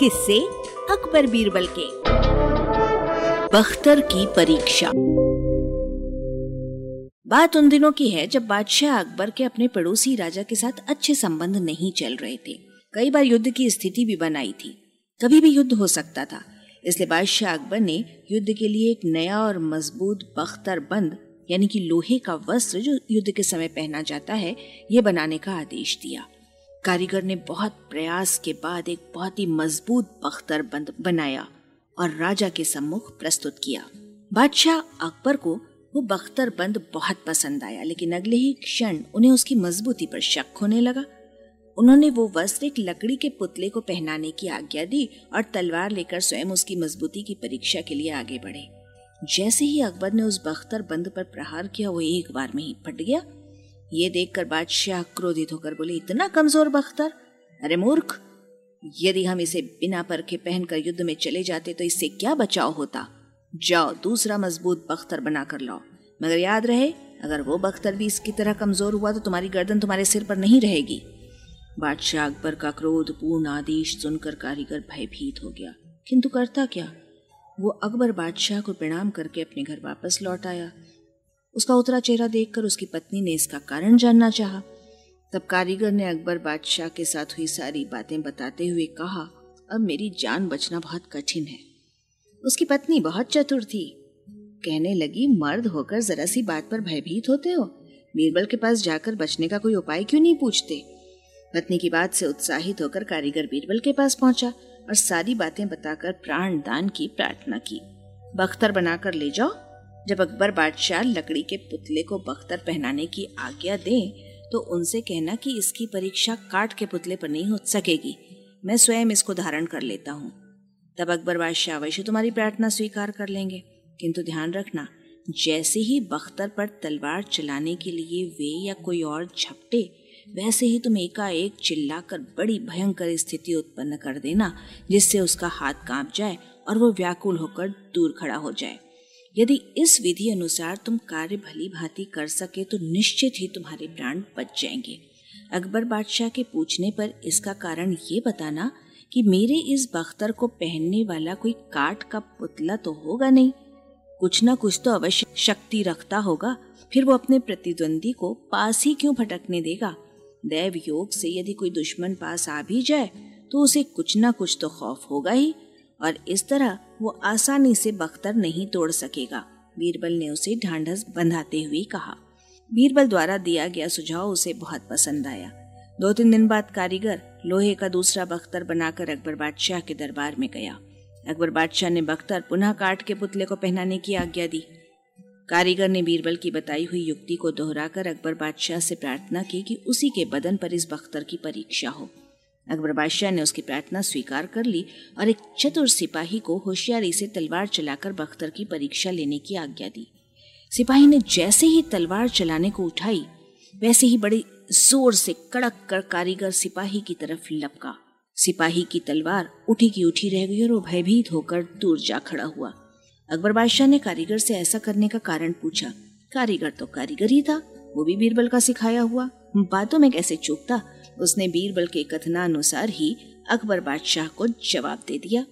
किससे अकबर बीरबल के। बख्तर की परीक्षा। बात उन दिनों की है जब बादशाह अकबर के अपने पड़ोसी राजा के साथ अच्छे संबंध नहीं चल रहे थे। कई बार युद्ध की स्थिति भी बनाई थी। कभी भी युद्ध हो सकता था। इसलिए बादशाह अकबर ने युद्ध के लिए एक नया और मज़बूत बख्तर बंद, यानी कि लोहे का वस्त्र जो युद्ध के समय पहना जाता है, ये बनाने का आदेश दिया। कारीगर ने बहुत प्रयास के बाद एक बहुत ही मज़बूत बख्तर बंद बनाया और राजा के सम्मुख प्रस्तुत किया। बादशाह अकबर को वो बख्तर बंद बहुत पसंद आया, लेकिन अगले ही क्षण उन्हें उसकी मजबूती पर शक होने लगा। उन्होंने वो वस्त्र एक लकड़ी के पुतले को पहनाने की आज्ञा दी और तलवार लेकर स्वयं उसकी मजबूती की परीक्षा के लिए आगे बढ़े। जैसे ही अकबर ने उस बख्तर बंद पर प्रहार किया, वो एक बार में ही फट गया ये देखकर बादशाह क्रोधित होकर बोले, इतना कमज़ोर बख्तर? अरे मूर्ख, यदि हम इसे बिना परखे पहनकर युद्ध में चले जाते तो इससे क्या बचाव होता? जाओ, दूसरा मज़बूत बख्तर बनाकर लाओ। मगर याद रहे, अगर वो बख्तर भी इसकी तरह कमज़ोर हुआ तो तुम्हारी गर्दन तुम्हारे सिर पर नहीं रहेगी। बादशाह अकबर का क्रोध पूर्ण आदेश सुनकर कारीगर भयभीत हो गया। किंतु करता क्या? वो अकबर बादशाह को प्रणाम करके अपने घर वापस लौट आया। उसका उतरा चेहरा देखकर उसकी पत्नी ने इसका कारण जानना चाहा। तब कारीगर ने अकबर बादशाह के साथ हुई सारी बातें बताते हुए कहा, अब मेरी जान बचना बहुत कठिन है। उसकी पत्नी बहुत चतुर थी। कहने लगी, मर्द होकर जरा सी बात पर भयभीत होते हो। बीरबल के पास जाकर बचने का कोई उपाय क्यों नहीं पूछते? पत्नी की बात से उत्साहित होकर कारीगर बीरबल के पास पहुँचा और सारी बातें बताकर प्राण दान की प्रार्थना की। बख्तर बनाकर ले जाओ। जब अकबर बादशाह लकड़ी के पुतले को बख्तर पहनाने की आज्ञा दे तो उनसे कहना कि इसकी परीक्षा काट के पुतले पर नहीं हो सकेगी। मैं स्वयं इसको धारण कर लेता हूँ। तब अकबर बादशाह अवश्य तुम्हारी प्रार्थना स्वीकार कर लेंगे। किंतु ध्यान रखना, जैसे ही बख्तर पर तलवार चलाने के लिए वे या कोई और झपटे, वैसे ही तुम एकाएक चिल्लाकर बड़ी भयंकर स्थिति उत्पन्न कर देना, जिससे उसका हाथ काँप जाए और वो व्याकुल होकर दूर खड़ा हो जाए। यदि इस विधि अनुसार तुम कार्य भली भांति कर सके तो निश्चित ही तुम्हारे प्राण बच जाएँगे। अकबर बादशाह के पूछने पर इसका कारण ये बताना कि मेरे इस बख्तर को पहनने वाला कोई काट का पुतला तो होगा नहीं। कुछ ना कुछ तो अवश्य शक्ति रखता होगा, फिर वो अपने प्रतिद्वंदी को पास ही क्यों भटकने देगा? दैव योग से यदि कोई दुश्मन पास आ भी जाए तो उसे कुछ ना कुछ तो खौफ होगा ही। और इस तरह वो आसानी से बख्तर नहीं तोड़ सकेगा। बीरबल ने उसे ढांढस बंधाते हुए कहा। बीरबल द्वारा दिया गया सुझाव उसे बहुत पसंद आया। दो तीन दिन बाद कारीगर लोहे का दूसरा बख्तर बनाकर अकबर बादशाह के दरबार में गया। अकबर बादशाह ने बख्तर पुनः काट के पुतले को पहनाने की आज्ञा दी। कारीगर ने बीरबल की बताई हुई युक्ति को दोहराकर अकबर बादशाह से प्रार्थना की कि उसी के बदन पर इस बख्तर की परीक्षा हो। अकबर बादशाह ने उसकी प्रार्थना स्वीकार कर ली और एक चतुर सिपाही को होशियारी से तलवार चलाकर बख्तर की परीक्षा लेने की आज्ञा दी। सिपाही ने जैसे ही तलवार चलाने को उठाई, वैसे ही बड़े ज़ोर से कड़क कर कारीगर सिपाही की तरफ़ लपका। सिपाही की तलवार उठी की उठी रह गई और वो भयभीत होकर दूर जा खड़ा हुआ। अकबर बादशाह ने कारीगर से ऐसा करने का कारण पूछा, कारीगर तो कारीगर ही था, वो भी बीरबल का सिखाया हुआ। बातों में कैसे चूकता उसने बीरबल के कथनानुसार ही अकबर बादशाह को जवाब दे दिया।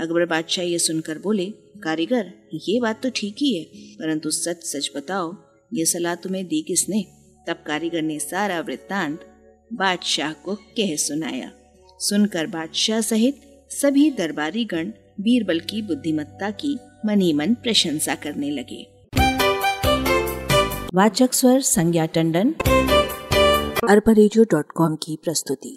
अकबर बादशाह ये सुनकर बोले, कारीगर, ये बात तो ठीक ही है, परंतु सच सच बताओ, ये सलाह तुम्हें दी किसने? तब कारीगर ने सारा वृत्तांत बादशाह को कह सुनाया। सुनकर बादशाह सहित सभी दरबारी गण बीरबल की बुद्धिमत्ता की मनी मन प्रशंसा करने लगे। वाचक स्वर संज्ञा टंडन। अरबा की प्रस्तुति।